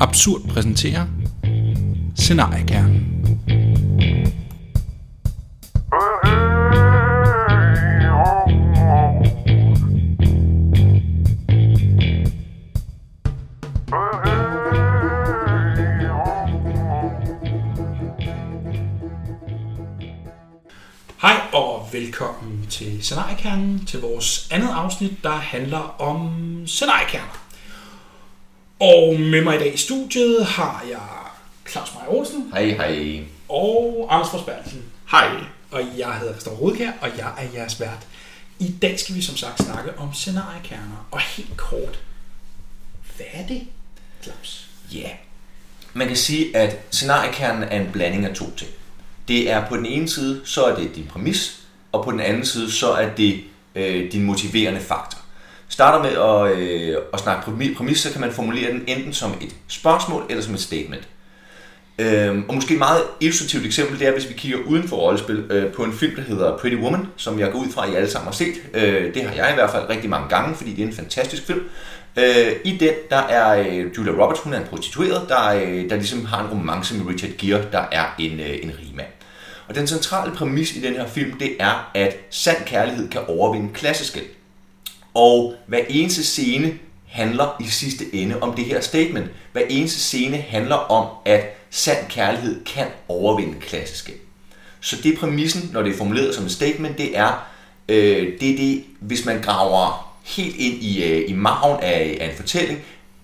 Absurd præsenterer Scenariekernen. Hej og velkommen til Scenariekernen, til vores andet afsnit, der handler om scenariekerner. Og med mig i dag i studiet har jeg Claus Meier Olsen Hej, hej. og Anders Forsbergelsen. Hej. Og jeg hedder Christoffer Rudkær, og jeg er jeres vært. I dag skal vi som sagt snakke om scenariekerner. Og helt kort, hvad er det, Claus? Ja. Yeah. Man kan sige, at scenariekernen er en blanding af to ting. Det er på den ene side, så er det din præmis, og på den anden side, så er det øh, din motiverende faktor. Starter med at, øh, at snakke præmis, så kan man formulere den enten som et spørgsmål eller som et statement. Øhm, og måske et meget illustrativt eksempel, det er, hvis vi kigger uden for rollespil øh, på en film, der hedder Pretty Woman, som jeg går ud fra, at I alle sammen har set. Øh, det har jeg i hvert fald rigtig mange gange, fordi det er en fantastisk film. Øh, I den, der er øh, Julia Roberts, hun er en prostitueret, der, øh, der ligesom har en romance med Richard Gere, der er en, øh, en rigmand. Og den centrale præmis i den her film, det er, at sand kærlighed kan overvinde klasseskæld. Og hver eneste scene handler i sidste ende om det her statement. Hver eneste scene handler om, at sand kærlighed kan overvinde klassiske. Så det er præmissen, når det er formuleret som et statement, det er, øh, det er det, hvis man graver helt ind i, øh, i maven af, af en fortælling,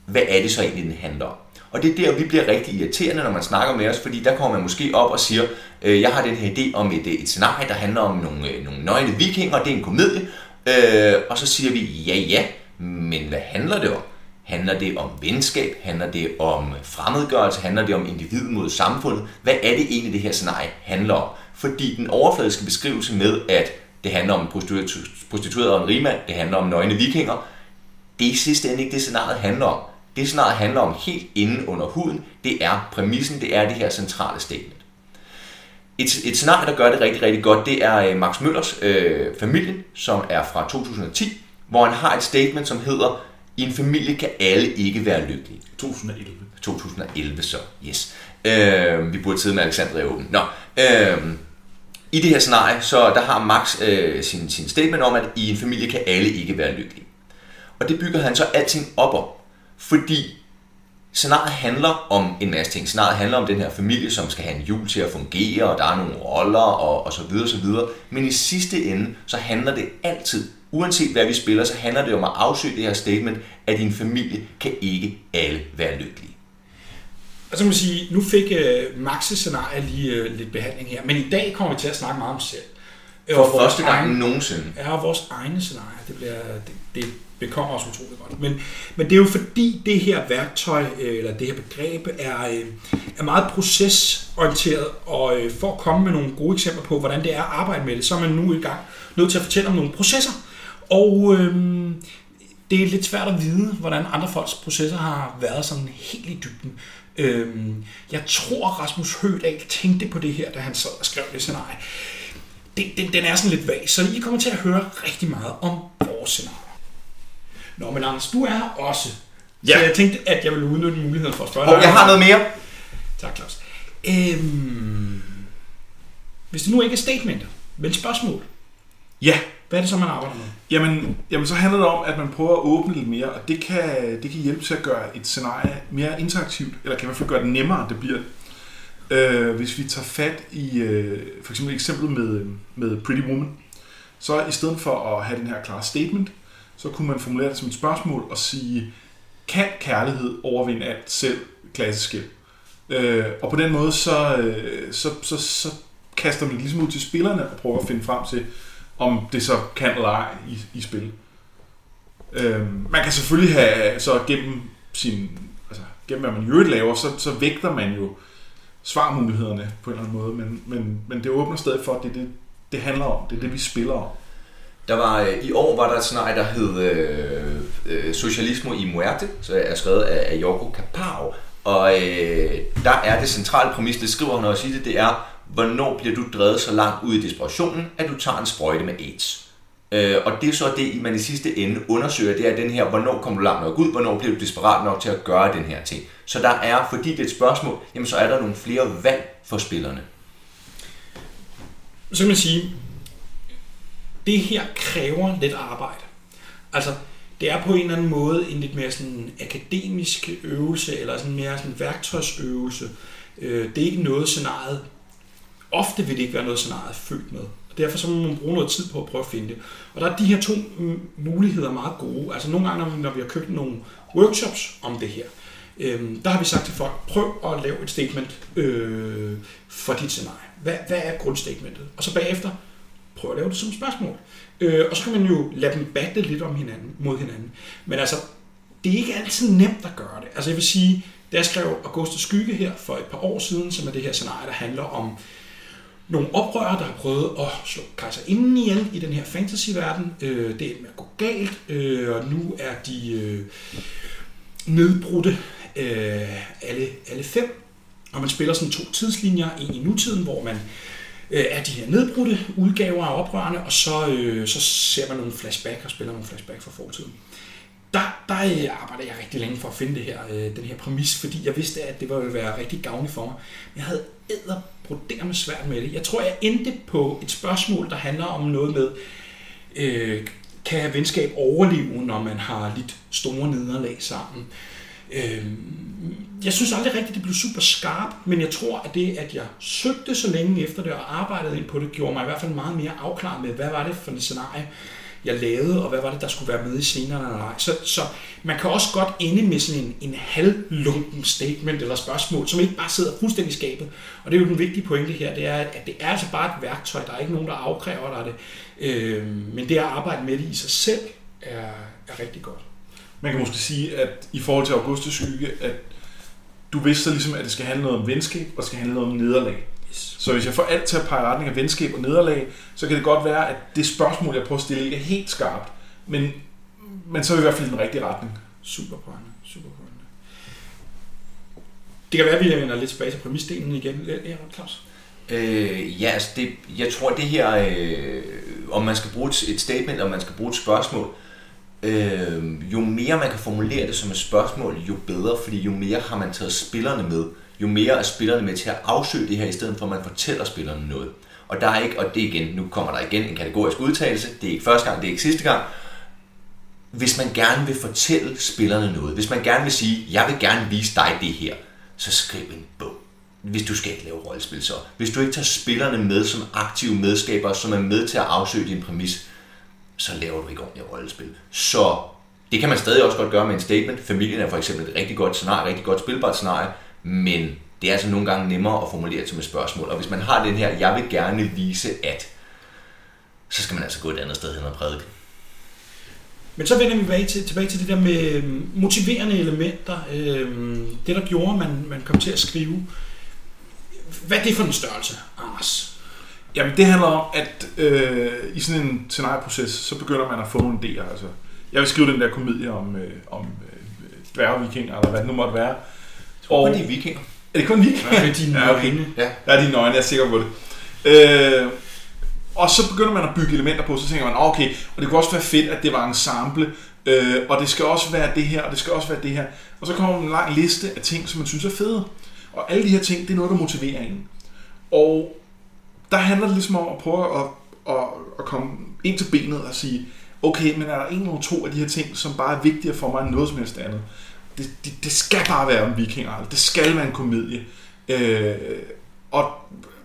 hvad er det så egentlig, den handler om? Og det er der, vi bliver rigtig irriterende, når man snakker med os, fordi der kommer man måske op og siger, øh, jeg har den her idé om et, øh, et scenarie, der handler om nogle, øh, nogle nøgne vikinger, det er en komedie, øh, og så siger vi, ja ja, men hvad handler det om? Handler det om venskab? Handler det om fremmedgørelse? Handler det om individ mod samfundet? Hvad er det egentlig, det her scenarie handler om? Fordi den overfladiske beskrivelse med, at det handler om en prostitueret og en rigmand, det handler om nøgne vikinger, det er i sidste ende ikke det, scenariet handler om. Det scenariet handler om helt inde under huden, det er præmissen, det er det her centrale statement. Et, et scenarie, der gør det rigtig, rigtig godt, det er øh, Max Møllers øh, Familien, som er fra 2010, hvor han har et statement, som hedder, i en familie kan alle ikke være lykkelige. 2011. 2011 så, yes. Øh, vi burde sidde med Alexander i åben. Nå, øh, i det her scenarie, så der har Max øh, sin, sin statement om, at i en familie kan alle ikke være lykkelige. Og det bygger han så alting op om, fordi scenariet handler om en masse ting. Scenariet handler om den her familie, som skal have en jul til at fungere, og der er nogle roller, og, og så videre, så videre. Men i sidste ende, så handler det altid, uanset hvad vi spiller, så handler det om at afsøge det her statement, at en familie kan ikke alle være lykkelige. Og så man sige, nu fik øh, Maxes scenarie lige øh, lidt behandling her, men i dag kommer vi til at snakke meget om selv. Og For første gang egen- nogensinde. Ja, vores egne scenarier, det, bliver, det, det bekommer os utrolig godt. Men, men det er jo fordi, det her værktøj, øh, eller det her begreb, er, øh, er meget procesorienteret, og øh, for at komme med nogle gode eksempler på, hvordan det er at arbejde med det, så er man nu i gang nødt til at fortælle om nogle processer. Og øhm, det er lidt svært at vide, hvordan andre folks processer har været sådan helt i dybden. Øhm, jeg tror, Rasmus Høgdal tænkte på det her, da han sad og skrev det scenarie. Det, den, den er sådan lidt vag, så I kommer til at høre rigtig meget om vores scenarie. Nå, men Anders, du er her også. Ja. Så jeg tænkte, at jeg ville udnytte muligheden for at spørge Og dig. jeg har noget mere. Tak, Claus. Øhm, hvis det nu ikke er statementer, men spørgsmål, Ja, hvad er det så, man arbejder med? jamen, jamen så handler det om, at man prøver at åbne lidt mere, og det kan, det kan hjælpe til at gøre et scenarie mere interaktivt, eller kan i hvert fald gøre det nemmere, det bliver. Øh, hvis vi tager fat i øh, for eksempel eksemplet med, med Pretty Woman, så i stedet for at have den her klare statement, så kunne man formulere det som et spørgsmål og sige, kan kærlighed overvinde alt selv klassisk? Øh, og på den måde, så, øh, så, så, så kaster man det ligesom ud til spillerne og prøver at finde frem til, om det så kan eller ej i, i spil. Øh, man kan selvfølgelig have, så gennem sin, altså gennem hvad man i øvrigt laver, så, så vægter man jo svarmulighederne på en eller anden måde, men, men, men det åbner stadig for, at det er det, det handler om, det er det, vi spiller om. Der var, øh, I år var der et scenarie, der hed øh, øh, Socialismo i Muerte, så er skrevet af, af Jorgo Capao. Og øh, der er det centrale præmis, det skriver han også i det, det er, hvornår bliver du drevet så langt ud i desperationen, at du tager en sprøjte med AIDS. Øh, og det er så det, man i sidste ende undersøger, det er den her, hvornår kommer du langt nok ud, hvornår bliver du desperat nok til at gøre den her ting. Så der er, fordi det er et spørgsmål, jamen så er der nogle flere valg for spillerne. Så kan man sige, det her kræver lidt arbejde. Altså, det er på en eller anden måde en lidt mere sådan akademisk øvelse, eller sådan mere sådan værktøjsøvelse. Øh, det er ikke noget scenariet, ofte vil det ikke være noget scenariet født med. Og derfor så må man bruge noget tid på at prøve at finde det. Og der er de her to muligheder meget gode. Altså nogle gange, når vi har købt nogle workshops om det her, øh, der har vi sagt til folk, prøv at lave et statement øh, for dit scenarie. Hvad, hvad er grundstatementet? Og så bagefter, prøv at lave det som spørgsmål. Øh, og så kan man jo lade dem battle lidt om hinanden, mod hinanden. Men altså, det er ikke altid nemt at gøre det. Altså jeg vil sige, da jeg skrev Augustus Skygge her for et par år siden, som er det her scenarie, der handler om nogle oprørere, der har prøvet at slå inden ihjel i den her fantasyverden. Øh, det er med at gå galt, øh, og nu er de øh, nedbrudte øh, alle, alle fem. Og man spiller sådan to tidslinjer, en i nutiden, hvor man øh, Øh, er de her nedbrudte udgaver af oprørerne, og så, øh, så ser man nogle flashback og spiller nogle flashback fra fortiden. Der, der øh, arbejder jeg rigtig længe for at finde det her, øh, den her præmis, fordi jeg vidste, at det ville være rigtig gavnligt for mig. Men jeg havde med svært med det. Jeg tror, jeg endte på et spørgsmål, der handler om noget med, øh, kan venskab overleve, når man har lidt store nederlag sammen? Øh, jeg synes aldrig rigtigt, det blev super skarpt, men jeg tror, at det, at jeg søgte så længe efter det og arbejdede ind på det, gjorde mig i hvert fald meget mere afklaret med, hvad var det for et scenarie, jeg lavede, og hvad var det, der skulle være med i scenerne eller ej. Så, så man kan også godt ende med sådan en, en halvlunken statement eller spørgsmål, som ikke bare sidder fuldstændig skabet. Og det er jo den vigtige pointe her, det er, at det er altså bare et værktøj. Der er ikke nogen, der afkræver dig det. Øh, men det at arbejde med det i sig selv er, er rigtig godt. Man kan måske sige, at i forhold til Augustus skygge, at du vidste ligesom, at det skal handle noget om venskab, og det skal handle noget om nederlag. Yes. Så hvis jeg får alt til at pege retning af venskab og nederlag, så kan det godt være, at det spørgsmål, jeg prøver at stille, ikke er helt skarpt. Men, men så er vi i hvert fald i den rigtige retning. Super pointe. Super pointe. Det kan være, at vi vender lidt tilbage til præmisdelen igen. Ja, Claus? Øh, ja, altså det, jeg tror, det her, øh, om man skal bruge et statement, om man skal bruge et spørgsmål, øh, jo mere man kan formulere det som et spørgsmål, jo bedre, fordi jo mere har man taget spillerne med jo mere er spillerne med til at afsøge det her, i stedet for at man fortæller spillerne noget. Og der er ikke, og det igen, nu kommer der igen en kategorisk udtalelse, det er ikke første gang, det er ikke sidste gang. Hvis man gerne vil fortælle spillerne noget, hvis man gerne vil sige, jeg vil gerne vise dig det her, så skriv en bog. Hvis du skal ikke lave rollespil så. Hvis du ikke tager spillerne med som aktive medskabere, som er med til at afsøge din præmis, så laver du ikke ordentligt rollespil. Så det kan man stadig også godt gøre med en statement. Familien er for eksempel et rigtig godt scenarie, rigtig godt spilbart scenarie men det er altså nogle gange nemmere at formulere som et spørgsmål. Og hvis man har den her, jeg vil gerne vise at, så skal man altså gå et andet sted hen og prædike. Men så vender vi tilbage til, tilbage til det der med øhm, motiverende elementer. Øhm, det, der gjorde, man, man kom til at skrive. Hvad er det for en størrelse, Anders? Jamen, det handler om, at øh, i sådan en scenarieproces, så begynder man at få nogle idéer. Altså, jeg vil skrive den der komedie om, øh, om øh, dværgevikinger, eller hvad det nu måtte være. Og, og de vikinger. Er det kun vikinger? Ja, det er nøgne. Ja, ja, de nøgne, jeg er sikker på det. Øh, og så begynder man at bygge elementer på, så tænker man, okay, og det kunne også være fedt, at det var en sample, øh, og det skal også være det her, og det skal også være det her. Og så kommer en lang liste af ting, som man synes er fede. Og alle de her ting, det er noget, der motiverer en. Og der handler det ligesom om at prøve at, at, at komme ind til benet og sige, okay, men er der en eller to af de her ting, som bare er vigtigere for mig end noget som helst andet? det, det, det skal bare være om vikinger. Altså, det skal være en komedie. Øh, og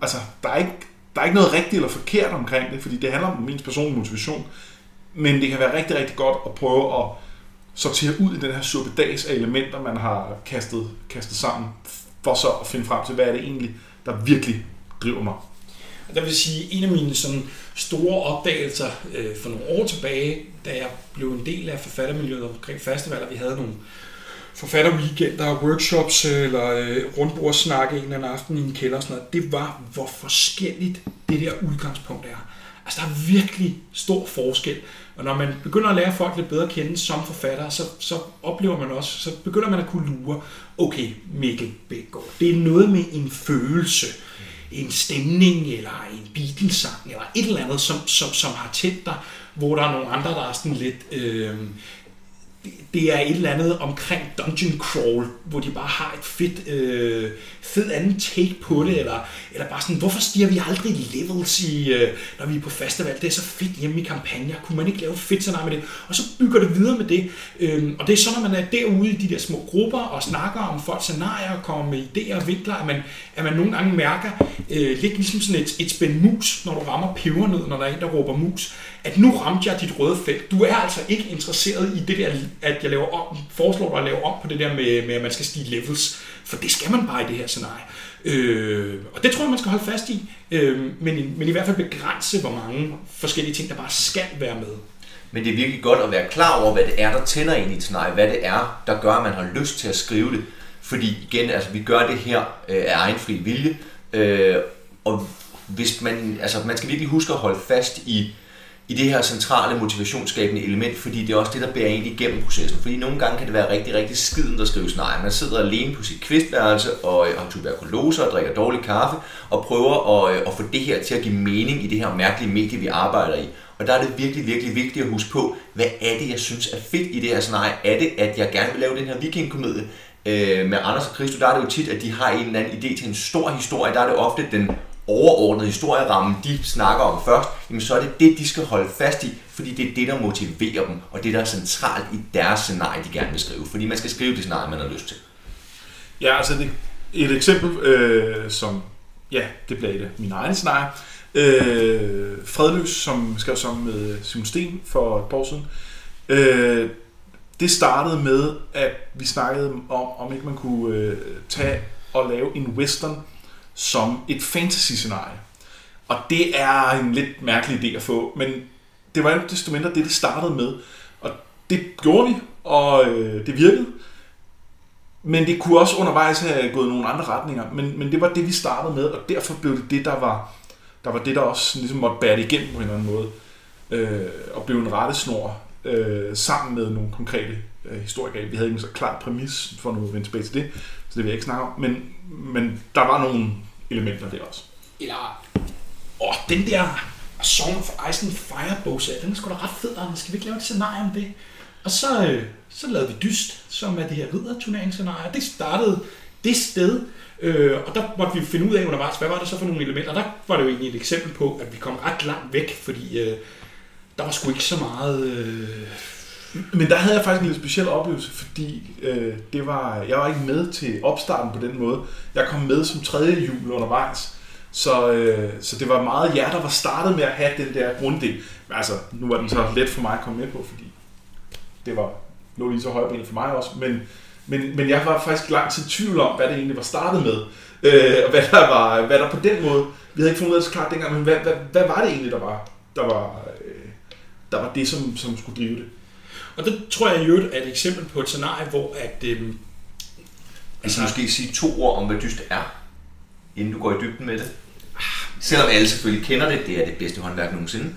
altså, der er, ikke, der er ikke noget rigtigt eller forkert omkring det, fordi det handler om min personlige motivation. Men det kan være rigtig, rigtig godt at prøve at sortere ud i den her suppedags af elementer, man har kastet, kastet sammen, for så at finde frem til, hvad er det egentlig, der virkelig driver mig. Der vil sige, en af mine sådan store opdagelser øh, for nogle år tilbage, da jeg blev en del af forfattermiljøet omkring festivaler, vi havde nogle forfatterweekender, workshops øh, eller øh, rundbordssnakke en eller anden aften i en kælder og sådan noget, det var, hvor forskelligt det der udgangspunkt er. Altså, der er virkelig stor forskel. Og når man begynder at lære folk lidt bedre at kende som forfatter, så, så oplever man også, så begynder man at kunne lure, okay, Mikkel Bækgaard, det er noget med en følelse, en stemning, eller en Beatles-sang, eller et eller andet, som, som, som har tændt dig, hvor der er nogle andre, der er sådan lidt... Øh, det er et eller andet omkring dungeon crawl, hvor de bare har et fedt, øh, fed anden take på det, eller, eller bare sådan, hvorfor stiger vi aldrig levels, i, øh, når vi er på festival? Det er så fedt hjemme i kampagner. Kunne man ikke lave fedt sådan med det? Og så bygger det videre med det. Øh, og det er så, når man er derude i de der små grupper og snakker om folks scenarier og kommer med idéer og vinkler, at man, at man nogle gange mærker, øh, lidt ligesom sådan et, et spænd mus, når du rammer pebernød, når der er en, der råber mus, at nu ramte jeg dit røde felt. Du er altså ikke interesseret i det der, at jeg laver om, foreslår dig at lave om på det der med, med, at man skal stige levels. For det skal man bare i det her scenarie. Øh, og det tror jeg, man skal holde fast i. Øh, men, men i hvert fald begrænse, hvor mange forskellige ting, der bare skal være med. Men det er virkelig godt at være klar over, hvad det er, der tænder ind i et scenarie. Hvad det er, der gør, at man har lyst til at skrive det. Fordi igen, altså, vi gør det her øh, af egen fri vilje. Øh, og hvis man, altså, man skal virkelig huske at holde fast i i det her centrale motivationsskabende element, fordi det er også det, der bærer egentlig igennem processen. Fordi nogle gange kan det være rigtig, rigtig skiden, der skrives nej. Man sidder alene på sit kvistværelse og øh, har tuberkulose og drikker dårlig kaffe og prøver at, øh, at få det her til at give mening i det her mærkelige medie, vi arbejder i. Og der er det virkelig, virkelig vigtigt at huske på, hvad er det, jeg synes er fedt i det her scenarie? Er det, at jeg gerne vil lave den her vikingkomedie? Øh, med Anders og Christo, der er det jo tit, at de har en eller anden idé til en stor historie. Der er det ofte den overordnede historieramme, de snakker om først, jamen så er det det, de skal holde fast i, fordi det er det, der motiverer dem, og det, der er centralt i deres scenarie, de gerne vil skrive. Fordi man skal skrive det scenarie, man har lyst til. Ja, altså det, et eksempel, øh, som, ja, det bliver et min egen scenarie. Øh, Fredløs, som skrev sammen med øh, Simon Sten for et par år siden. Øh, det startede med, at vi snakkede om, om ikke man kunne øh, tage og lave en western, som et fantasy-scenarie. Og det er en lidt mærkelig idé at få, men det var jo desto mindre det, det startede med. Og det gjorde vi, og øh, det virkede. Men det kunne også undervejs have gået i nogle andre retninger. Men, men det var det, vi startede med, og derfor blev det det, der var, der var det, der også ligesom måtte bære det igennem på en eller anden måde. Øh, og blev en rettesnor øh, sammen med nogle konkrete øh, historikere. Vi havde ikke en så klar præmis for nu at vende tilbage til det, så det vil jeg ikke snakke om. Men, men der var nogle elementer der også. Eller, åh, den der Song of Ice and Fire bogserie, den er sgu da ret fed, Anders. Skal vi ikke lave et scenarie om det? Og så, øh, så lavede vi Dyst, som er det her ridderturneringsscenarie. Det startede det sted, øh, og der måtte vi finde ud af undervejs, hvad var det så for nogle elementer. Der var det jo egentlig et eksempel på, at vi kom ret langt væk, fordi øh, der var sgu ikke så meget... Øh, men der havde jeg faktisk en lidt speciel oplevelse, fordi øh, det var, jeg var ikke med til opstarten på den måde. Jeg kom med som tredje jul undervejs. Så, øh, så det var meget jer, der var startet med at have den der grunddel. Men altså, nu var den så let for mig at komme med på, fordi det var lå lige så højbenet for mig også. Men, men, men jeg var faktisk lang tid i tvivl om, hvad det egentlig var startet med. Øh, og hvad der, var, hvad der på den måde... Vi havde ikke fundet ud af det så klart dengang, men hvad, hvad, hvad var det egentlig, der var, der var, øh, der var det, som, som skulle drive det? Og det tror jeg i øvrigt er et eksempel på et scenarie, hvor at... Øh, altså, måske sige to ord om, hvad dyst er, inden du går i dybden med det. Selvom alle selvfølgelig kender det, det er det bedste håndværk nogensinde.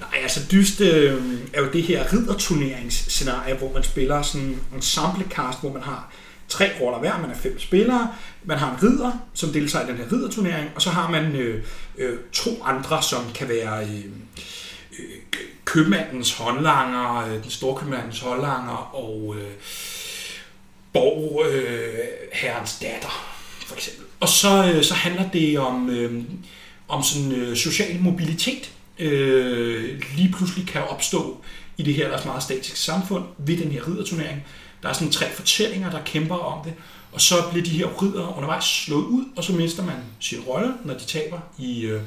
Nej, altså dyst øh, er jo det her ridderturneringsscenarie, hvor man spiller sådan en ensemblecast, hvor man har tre roller hver, man er fem spillere, man har en ridder, som deltager i den her ridderturnering, og så har man øh, øh, to andre, som kan være øh, øh, købmandens håndlanger, øh, den store købmandens håndlanger og øh, borg øh, herrens datter, for eksempel. Og så, øh, så handler det om, øh, om sådan øh, social mobilitet, øh, lige pludselig kan opstå i det her ellers meget statiske samfund ved den her ridderturnering. Der er sådan tre fortællinger, der kæmper om det, og så bliver de her ridder undervejs slået ud, og så mister man sin rolle, når de taber i, øh,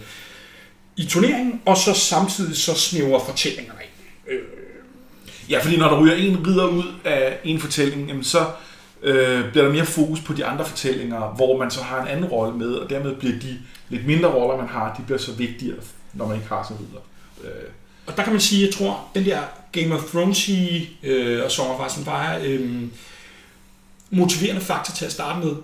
i turneringen, og så samtidig så snæver fortællingerne af. Øh. Ja, fordi når der ryger en ridder ud af en fortælling, jamen så øh, bliver der mere fokus på de andre fortællinger, hvor man så har en anden rolle med, og dermed bliver de lidt mindre roller, man har, de bliver så vigtigere, når man ikke har sådan ridder. Øh. Og der kan man sige, jeg tror, den der Game of Thrones øh, og Song of Ice and Fire, øh, motiverende faktor til at starte med,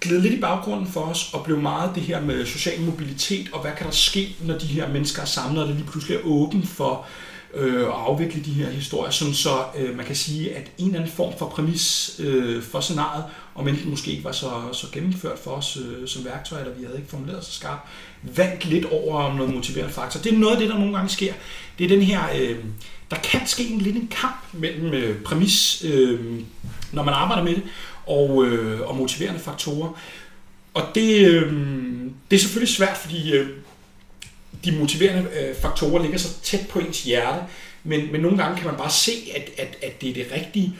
gled lidt i baggrunden for os og blev meget det her med social mobilitet og hvad kan der ske, når de her mennesker er samlet, og det lige pludselig er åbent for øh, og afvikle de her historier, sådan så øh, man kan sige, at en eller anden form for præmis øh, for scenariet, om enten måske ikke var så, så gennemført for os øh, som værktøj, eller vi havde ikke formuleret så skarpt, vandt lidt over om noget motiverende faktor. Det er noget af det, der nogle gange sker. Det er den her, øh, der kan ske en lidt en kamp mellem øh, præmis, øh, når man arbejder med det, og, øh, og motiverende faktorer. Og det, øh, det er selvfølgelig svært, fordi øh, de motiverende øh, faktorer ligger så tæt på ens hjerte, men, men nogle gange kan man bare se, at, at, at det er det rigtige.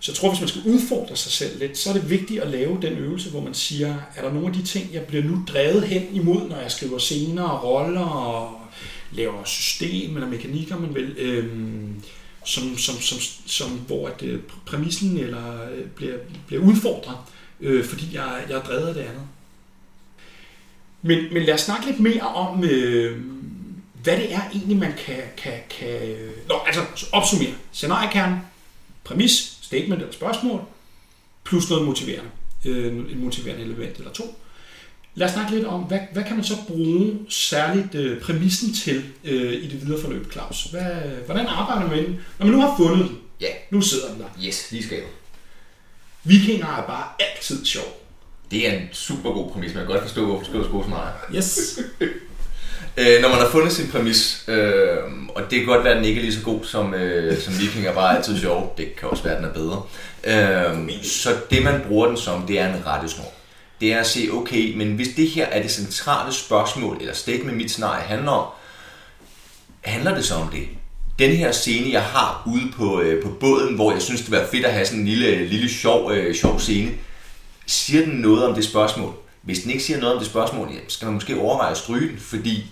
Så jeg tror, hvis man skal udfordre sig selv lidt, så er det vigtigt at lave den øvelse, hvor man siger, er der nogle af de ting, jeg bliver nu drevet hen imod, når jeg skriver scener og roller og laver system eller mekanikker, man vil, øhm, som, som, som, som, hvor at, øh, præmissen eller øh, bliver, bliver udfordret, øh, fordi jeg, jeg er drevet af det andet. Men, men lad os snakke lidt mere om, øh, hvad det er egentlig, man kan... kan, kan øh, Nå, altså opsummere. Scenariekernen, præmis, statement eller spørgsmål, plus noget motiverende. Øh, et motiverende element eller to. Lad os snakke lidt om, hvad, hvad kan man så bruge særligt øh, præmissen til øh, i det videre forløb, Claus? Hvad, hvordan arbejder man med den, når man nu har fundet den? Ja. Nu sidder den der. Yes, lige skal Vikinger er bare altid sjov. Det er en super god præmis, jeg kan godt forstå, hvorfor skriver sko så meget. Yes. Øh, når man har fundet sin præmis, øh, og det kan godt være, at den ikke er lige så god som, øh, som vikinger, bare altid sjov. Det kan også være, at den er bedre. Øh, så det, man bruger den som, det er en rettesnor. Det er at se, okay, men hvis det her er det centrale spørgsmål, eller stik med mit scenarie handler om, handler det så om det? Den her scene, jeg har ude på, øh, på båden, hvor jeg synes, det var fedt at have sådan en lille, lille sjov, øh, sjov scene, siger den noget om det spørgsmål? Hvis den ikke siger noget om det spørgsmål, ja, skal man måske overveje at stryge den, fordi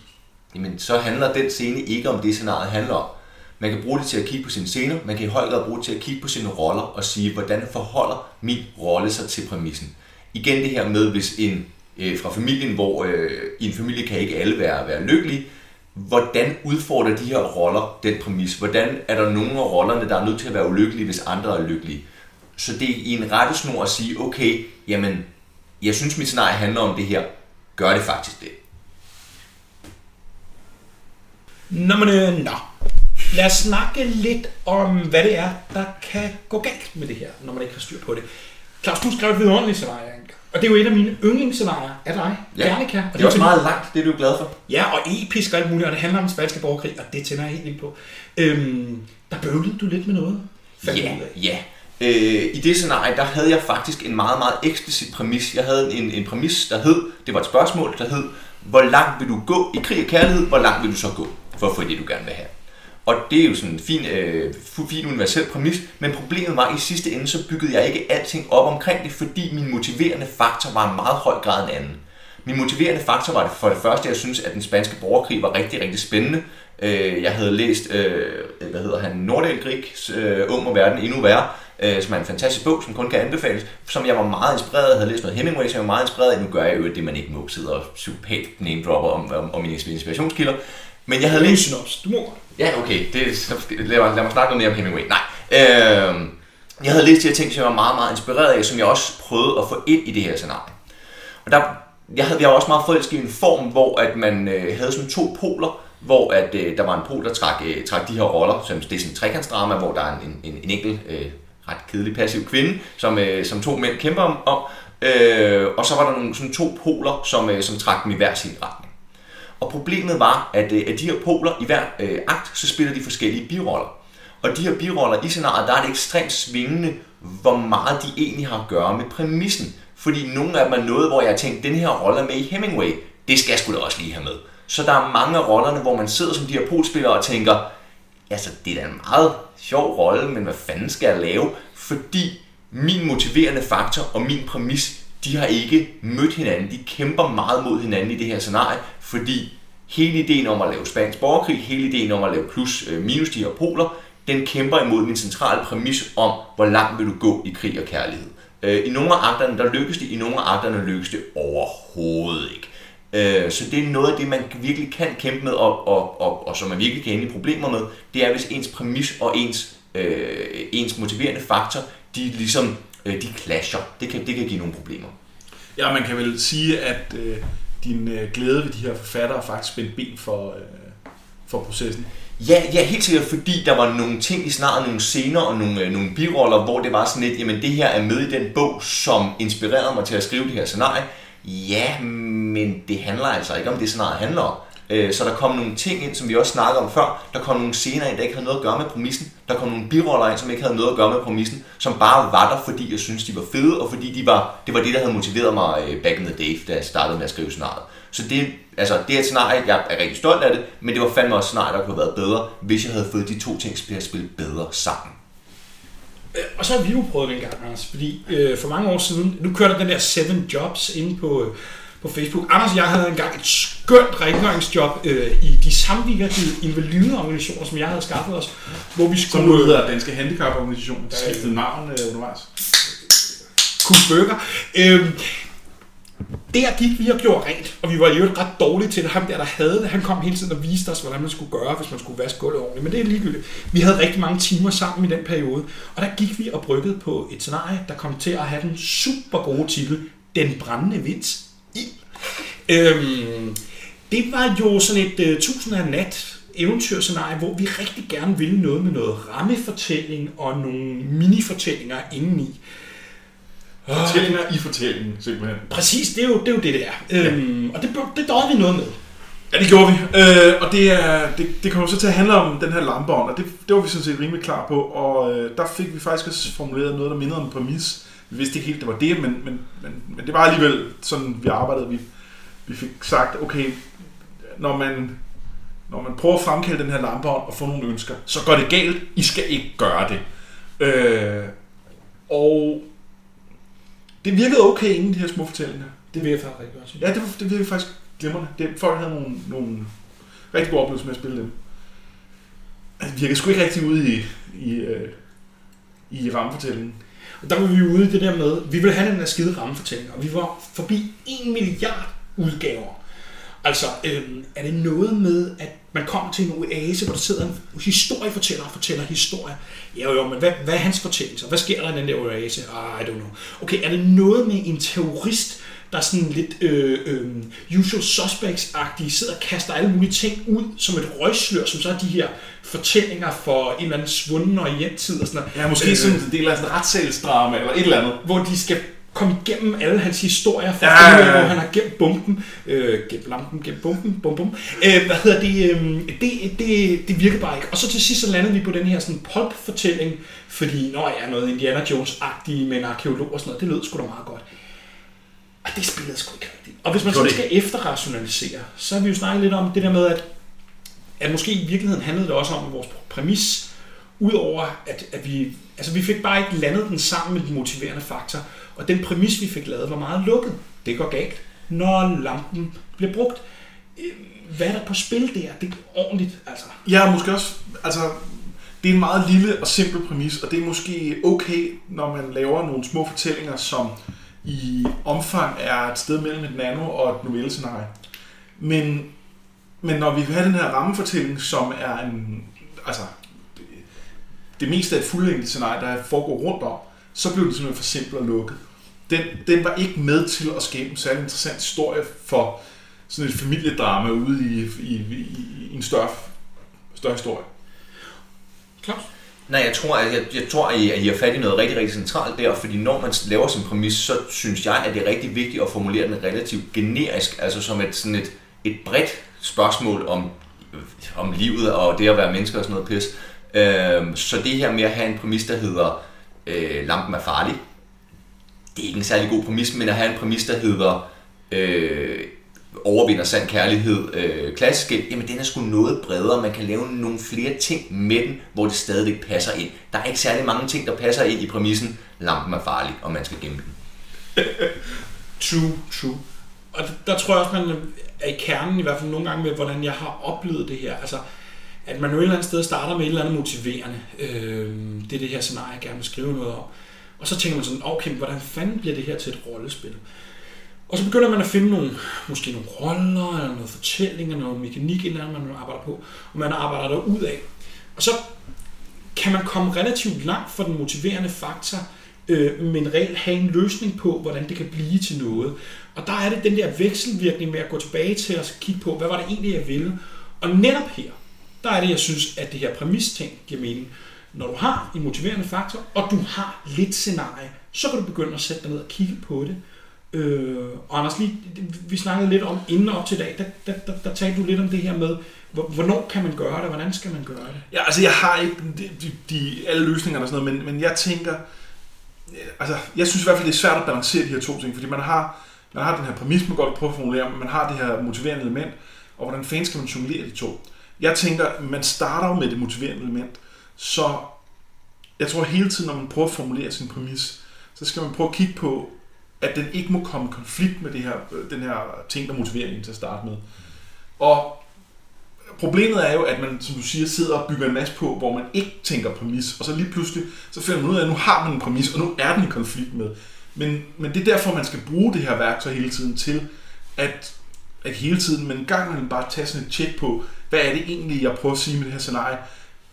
jamen, så handler den scene ikke om det, scenariet handler om. Man kan bruge det til at kigge på sine scener, man kan i høj grad bruge det til at kigge på sine roller og sige, hvordan forholder min rolle sig til præmissen. Igen det her med, hvis en øh, fra familien, hvor øh, i en familie kan ikke alle være, være lykkelige, hvordan udfordrer de her roller den præmis? Hvordan er der nogle af rollerne, der er nødt til at være ulykkelige, hvis andre er lykkelige? Så det er i en rettesnor at sige, okay, jamen, jeg synes mit scenarie handler om det her. Gør det faktisk det? Nå, men øh, nå. Lad os snakke lidt om, hvad det er, der kan gå galt med det her, når man ikke har styr på det. Claus, du skrev et vidunderligt scenarie. Og det er jo et af mine yndlingsscenarier af dig, Ja. Gernika. Og Det er også meget langt, det er du glad for. Ja, og episk og alt muligt, og det handler om den spanske borgerkrig, og det tænder jeg helt vildt på. Øhm, der bøvlede du lidt med noget. Ja, ja. Øh, I det scenarie, der havde jeg faktisk en meget, meget eksplicit præmis. Jeg havde en, en præmis, der hed, det var et spørgsmål, der hed, hvor langt vil du gå i krig og kærlighed, hvor langt vil du så gå for at få det, du gerne vil have? Og det er jo sådan en fin, øh, fin universel præmis, men problemet var, at i sidste ende, så byggede jeg ikke alting op omkring det, fordi min motiverende faktor var en meget høj grad en anden. Min motiverende faktor var det for det første, jeg synes, at den spanske borgerkrig var rigtig, rigtig spændende. Øh, Jeg havde læst, øh, hvad hedder han, Nordahl Griegs øh, Ung og Verden Endnu Værre, øh, som er en fantastisk bog, som kun kan anbefales, som jeg var meget inspireret af. Jeg havde læst noget Hemingway, som jeg var meget inspireret af. Nu gør jeg jo det, man ikke må sidde og psykopat name dropper om, om, om mine inspirationskilder. Men jeg havde læst synops. Du må godt. Ja, okay. Det, så lad, mig, lad mig snakke noget mere om Hemingway. Nej. Øh, jeg havde læst de her ting, som jeg var meget, meget inspireret af, som jeg også prøvede at få ind i det her scenarie. Og der, jeg, havde, jeg var også meget forelsket i en form, hvor at man øh, havde sådan to poler, hvor at, øh, der var en pol, der trak, øh, trak de her roller, som det er sådan en trekantsdrama, hvor der er en, en, en enkelt øh, ret kedelig passiv kvinde, som, øh, som to mænd kæmper om. om øh, og så var der nogle sådan to poler, som, øh, som trak dem i hver sin retning. Og problemet var, at, øh, at de her poler i hver øh, akt, så spiller de forskellige biroller. Og de her biroller i scenariet, der er det ekstremt svingende, hvor meget de egentlig har at gøre med præmissen. Fordi nogle af dem er noget, hvor jeg tænkte, den her rolle er med i Hemingway, det skal jeg sgu da også lige have med. Så der er mange af rollerne, hvor man sidder som de her polspillere og tænker, altså det er da en meget sjov rolle, men hvad fanden skal jeg lave? Fordi min motiverende faktor og min præmis, de har ikke mødt hinanden. De kæmper meget mod hinanden i det her scenarie, fordi hele ideen om at lave spansk borgerkrig, hele ideen om at lave plus-minus øh, de her poler, den kæmper imod min centrale præmis om, hvor langt vil du gå i krig og kærlighed. Øh, I nogle af akterne, der lykkes det, i nogle af akterne lykkes det overhovedet ikke. Øh, så det er noget af det, man virkelig kan kæmpe med, og, og, og, og som man virkelig kan ende i problemer med, det er, hvis ens præmis og ens, øh, ens motiverende faktor, de ligesom, øh, de clasher. Det kan, det kan give nogle problemer. Ja, man kan vel sige, at øh, din øh, glæde ved de her forfattere faktisk spændt ben for, øh, for processen. Ja, ja, helt sikkert, fordi der var nogle ting i snart nogle scener og nogle, øh, nogle biroller, hvor det var sådan lidt, jamen det her er med i den bog, som inspirerede mig til at skrive det her scenarie. Ja, men det handler altså ikke om det scenarie handler om. Øh, Så der kom nogle ting ind, som vi også snakkede om før. Der kom nogle scener ind, der ikke havde noget at gøre med præmissen. Der kom nogle biroller ind, som ikke havde noget at gøre med præmissen, som bare var der, fordi jeg synes de var fede, og fordi de var, det var det, der havde motiveret mig øh, back in the day, da jeg startede med at skrive scenariet. Så det, altså, det er et scenarie, jeg er rigtig stolt af det, men det var fandme også et scenarie, der kunne have været bedre, hvis jeg havde fået de to ting til at spille bedre sammen. Øh, og så har vi jo prøvet det en gang, Anders, fordi øh, for mange år siden, nu kørte den der Seven Jobs inde på, øh, på Facebook. Anders og jeg havde engang et skønt rengøringsjob øh, i de samvirkede invalideorganisationer, som jeg havde skaffet os, hvor vi Som nu skulle hedder Danske Handicaporganisation, der skiftede navn øh, undervejs. burger. Øh, der gik vi og gjorde rent, og vi var jo ret dårlige til det. Ham der, der havde det, han kom hele tiden og viste os, hvordan man skulle gøre, hvis man skulle vaske gulvet ordentligt. Men det er ligegyldigt. Vi havde rigtig mange timer sammen i den periode, og der gik vi og bryggede på et scenarie, der kom til at have den super gode titel, Den brændende vinds i. Øhm, det var jo sådan et uh, tusind af nat eventyrscenarie, hvor vi rigtig gerne ville noget med noget rammefortælling og nogle minifortællinger indeni. Fortællinger i fortællingen, simpelthen. Præcis, det er jo det, er jo det, det er. Øhm, og det, det døde vi noget med. Ja, det gjorde vi. Øh, og det, er, det, det kommer så til at handle om den her lampeånd, og det, det var vi sådan set rimelig klar på. Og øh, der fik vi faktisk også formuleret noget, der mindede om en præmis. Vi vidste ikke helt, det var det, men, men, men, men det var alligevel sådan, vi arbejdede. Vi, vi fik sagt, okay, når man, når man prøver at fremkalde den her lampeånd og få nogle ønsker, så går det galt. I skal ikke gøre det. Øh, og det virkede okay inden de her små fortællinger. Det jeg faktisk rigtig godt. Ja, det, det virkede faktisk glimrende. Det, folk havde nogle, nogle rigtig gode oplevelser med at spille dem. Altså, Det virker sgu ikke rigtig ude i, i, øh, i rammefortællingen. Og der var vi ude i det der med, vi ville have den der skide rammefortælling, og vi var forbi en milliard udgaver. Altså, øhm, er det noget med, at man kommer til en oase, hvor der sidder en historiefortæller og fortæller historier? Ja, jo, men hvad, hvad er hans fortælling så? Hvad sker der i den der oase? Ah, I don't know. Okay, er det noget med en terrorist, der er sådan lidt øh, øh, usual suspects-agtig, sidder og kaster alle mulige ting ud som et røgslør, som så er de her fortællinger for en eller anden svunden og tid og sådan noget. Ja, måske Øh, sådan en del af sådan en retssalsdrama eller et eller andet. hvor de skal komme igennem alle hans historier, for Ja, ja, ja. hvor han har gemt bomben, øh, gemt lampen, gemt bomben, bum bum. Øh, hvad hedder det, øh, det, det, det virkede bare ikke. Og så til sidst så landede vi på den her sådan pulp-fortælling, fordi, når jeg er noget Indiana Jones-agtigt med en arkeolog og sådan noget, det lød sgu da meget godt. Og det spillede sgu ikke rigtigt. Og hvis man sådan skal efterrationalisere, så har vi jo snakket lidt om det der med, at, at måske i virkeligheden handlede det også om at vores præmis, udover at, at vi, altså vi fik bare ikke landet den sammen med den motiverende faktor, og den præmis, vi fik lavet, var meget lukket. Det går galt, når lampen bliver brugt. Øh, hvad er der på spil der? Det er ordentligt, altså. Ja, måske også, altså, det er en meget lille og simpel præmis, og det er måske okay, når man laver nogle små fortællinger, som i omfang er et sted mellem et nano og et novellescenarie. Men, men når vi vil have den her rammefortælling, som er en, altså, det, det meste af et fuldlængdigt scenarie, der foregår rundt om, så blev det simpelthen for simpelt og lukket. Den, den var ikke med til at skabe en særlig interessant historie for sådan et familiedrama ude i, i, i, i en større, større historie. Claus? Nej, jeg tror, at jeg, jeg tror, at I, at I har fat i noget rigtig, rigtig centralt der, fordi når man laver sin præmis, så synes jeg, at det er rigtig vigtigt at formulere den relativt generisk, altså som et, sådan et, et bredt spørgsmål om, om livet og det at være mennesker og sådan noget pis. Øhm, så det her med at have en præmis, der hedder øh, lampen er farlig, det er ikke en særlig god præmis, men at have en præmis, der hedder øh, overvinder sand kærlighed øh, klassisk, jamen den er sgu noget bredere. Man kan lave nogle flere ting med den, hvor det stadigvæk passer ind. Der er ikke særlig mange ting, der passer ind i præmissen. Lampen er farlig, og man skal gemme den. True, true. Og der, tror jeg også, man er i kernen, i hvert fald nogle gange med, hvordan jeg har oplevet det her. Altså, at man jo et eller andet sted starter med et eller andet motiverende. Øh, det er det her scenarie, jeg gerne vil skrive noget om. Og så tænker man sådan, okay, hvordan fanden bliver det her til et rollespil? Og så begynder man at finde nogle, måske nogle roller, eller noget fortælling, eller noget mekanik, eller andet, man arbejder på, og man arbejder der ud af. Og så kan man komme relativt langt for den motiverende faktor, øh, men reelt have en løsning på, hvordan det kan blive til noget. Og der er det den der vekselvirkning med at gå tilbage til og kigge på, hvad var det egentlig, jeg ville. Og netop her, der er det, jeg synes, at det her præmis-ting giver mening. Når du har en motiverende faktor, og du har lidt scenarie, så kan du begynde at sætte dig ned og kigge på det. Øh, og Anders, lige, vi snakkede lidt om inden op til i dag, der, der, der, der talte du lidt om det her med, hvornår kan man gøre det, hvordan skal man gøre det? Ja, altså jeg har ikke de, de, de alle løsningerne og sådan noget, men, men jeg tænker, øh, altså jeg synes i hvert fald, det er svært at balancere de her to ting, fordi man har, man har den her præmis, man godt vil prøve at formulere, men man har det her motiverende element, og hvordan fanden skal man jonglere de to? Jeg tænker, man starter jo med det motiverende element, så jeg tror hele tiden, når man prøver at formulere sin præmis, så skal man prøve at kigge på, at den ikke må komme i konflikt med det her, øh, den her ting, der motiverer en til at starte med. Og problemet er jo, at man, som du siger, sidder og bygger en masse på, hvor man ikke tænker præmis, og så lige pludselig, så finder man ud af, at nu har man en præmis, og nu er den i konflikt med. Men, men det er derfor, man skal bruge det her værktøj hele tiden til, at, at hele tiden, men en gang man bare tage sådan et tjek på, hvad er det egentlig, jeg prøver at sige med det her scenarie?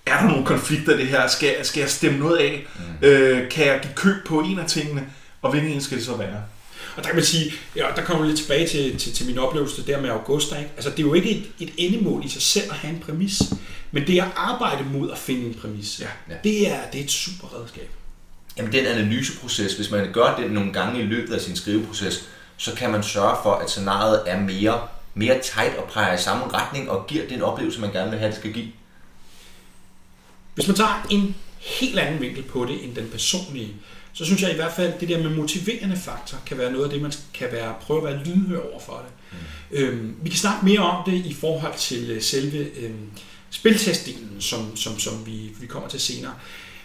Er der nogle konflikter i det her? Skal, skal jeg stemme noget af? Mm. Øh, kan jeg give køb på en af tingene? Og hvilken en skal det så være? Og der kan man sige, ja, der kommer lidt tilbage til, til, til min oplevelse der med Augusta. Ikke? Altså, det er jo ikke et, et endemål i sig selv at have en præmis, men det er at arbejde mod at finde en præmis. Ja. Ja. Det, er, det er et super redskab. Jamen, den analyseproces, hvis man gør det nogle gange i løbet af sin skriveproces, så kan man sørge for, at scenariet er mere, mere tight og præger i samme retning og giver den oplevelse, man gerne vil have, det skal give. Hvis man tager en helt anden vinkel på det end den personlige, så synes jeg i hvert fald, at det der med motiverende faktor kan være noget af det, man kan være, prøve at være lydhør over for det. Mm. Øhm, vi kan snakke mere om det i forhold til uh, selve øhm, spiltestdelen, som, som, som vi, vi kommer til senere.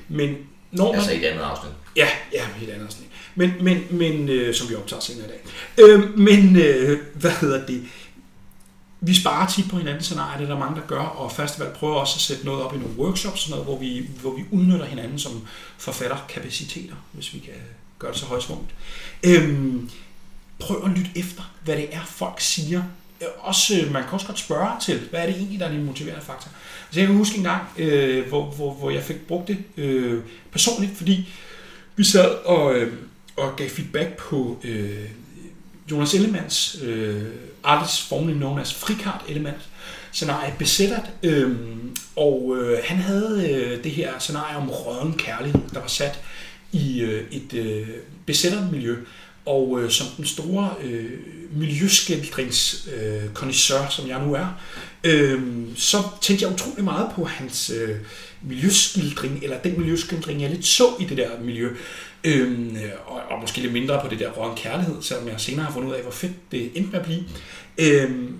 Men når man, altså i et andet afsnit. Ja, ja, i et andet afsnit. Men, men, men øh, som vi optager senere i dag. Øh, men, øh, hvad hedder det? Vi sparer tit på hinandens scenarier, det er der mange, der gør, og Festival prøver også at sætte noget op i nogle workshops, sådan noget, hvor, vi, hvor vi udnytter hinanden som forfatterkapaciteter, hvis vi kan gøre det så højsvungt. Øhm, prøv at lytte efter, hvad det er, folk siger. Øh, også, øh, man kan også godt spørge til, hvad er det egentlig, der er en motiverende faktor. Altså, jeg kan huske en gang, øh, hvor, hvor, hvor jeg fik brugt det øh, personligt, fordi vi sad og, øh, og gav feedback på øh, Jonas Ellemanns øh, artist formerly known as frikart element scenarie besættet, øh, og øh, han havde øh, det her scenarie om røden kærlighed, der var sat i øh, et øh, besættet miljø, og øh, som den store øh, miljøskildrings øh, som jeg nu er, øh, så tænkte jeg utrolig meget på hans øh, miljøskildring, eller den miljøskildring, jeg lidt så i det der miljø. Øhm, og, og måske lidt mindre på det der råden kærlighed, selvom jeg senere har fundet ud af, hvor fedt det endte med at blive. Øhm,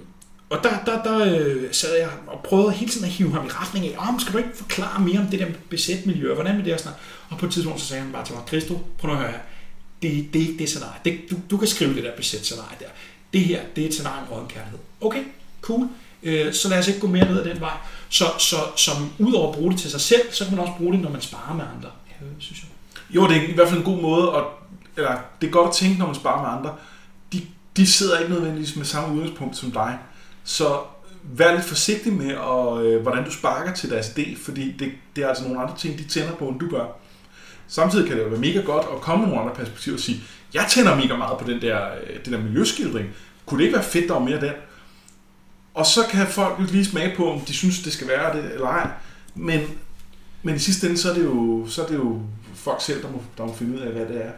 og der, der, der øh, sad jeg og prøvede hele tiden at hive ham i retning af, om skal du ikke forklare mere om det der besæt miljø, hvordan med det og sådan Og på et tidspunkt så sagde han bare til mig, Christo, prøv at høre her, det, det er ikke det scenarie. Det, du, du kan skrive det der besæt scenarie der. Det her, det er et scenarie om råden kærlighed. Okay, cool. Øh, så lad os ikke gå mere ned ad den vej. Så, så som udover at bruge det til sig selv, så kan man også bruge det, når man sparer med andre, Ja, synes jeg. Jo, det er i hvert fald en god måde, at, eller det er godt at tænke, når man sparer med andre. De, de sidder ikke nødvendigvis med samme udgangspunkt som dig. Så vær lidt forsigtig med, og, øh, hvordan du sparker til deres idé, fordi det, det er altså nogle andre ting, de tænder på, end du gør. Samtidig kan det jo være mega godt at komme med nogle andre perspektiver og sige, jeg tænder mega meget på den der, øh, den der miljøskildring. Kunne det ikke være fedt, der var mere den? Og så kan folk jo lige smage på, om de synes, det skal være det eller ej. Men, men i sidste ende, så er det jo, så er det jo folk selv, der må, der må finde ud af, hvad det er.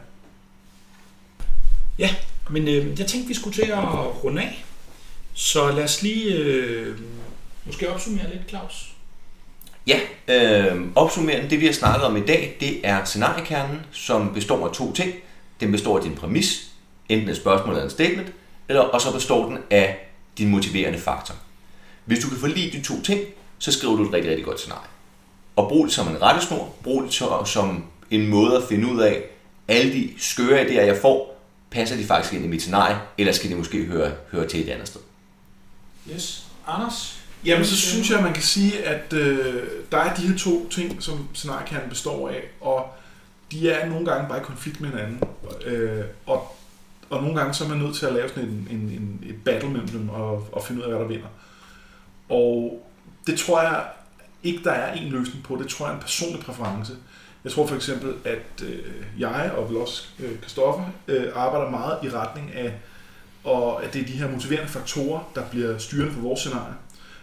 Ja, men øh, jeg tænkte, vi skulle til at runde af. Så lad os lige øh, måske opsummere lidt, Claus. Ja, øh, opsummeringen, det vi har snakket om i dag, det er scenariekernen, som består af to ting. Den består af din præmis, enten et spørgsmål eller en statement, eller, og så består den af din motiverende faktor. Hvis du kan forlige de to ting, så skriver du et rigtig, rigtig godt scenarie. Og brug det som en rettesnor, brug det som en måde at finde ud af, alle de skøre idéer, jeg får, passer de faktisk ind i mit scenarie, eller skal de måske høre, høre til et andet sted? Yes. Anders? Jamen, så synes jeg, at man kan sige, at øh, der er de her to ting, som scenariekernen består af, og de er nogle gange bare i konflikt med hinanden. Øh, og, og nogle gange så er man nødt til at lave sådan en, en, en, et battle mellem dem og, og finde ud af, hvad der vinder. Og det tror jeg ikke, der er en løsning på. Det tror jeg er en personlig præference. Jeg tror for eksempel, at øh, jeg og vel også øh, Christoffer øh, arbejder meget i retning af, og at det er de her motiverende faktorer, der bliver styrende for vores scenarie.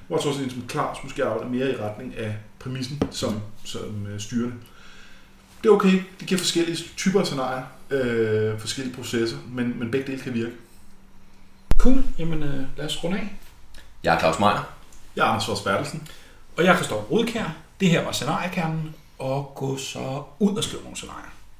hvor jeg tror, at som Claus måske arbejder mere i retning af præmissen som, som øh, styrende. Det er okay. Det giver forskellige typer af scenarier, øh, forskellige processer, men, men begge dele kan virke. Cool. Jamen, øh, lad os runde af. Jeg er Claus Meier. Jeg er Anders Fors Bertelsen. Og jeg kan stå Rudkær. Det her var scenariekernen at gå så ud og skrive nogle scenarier.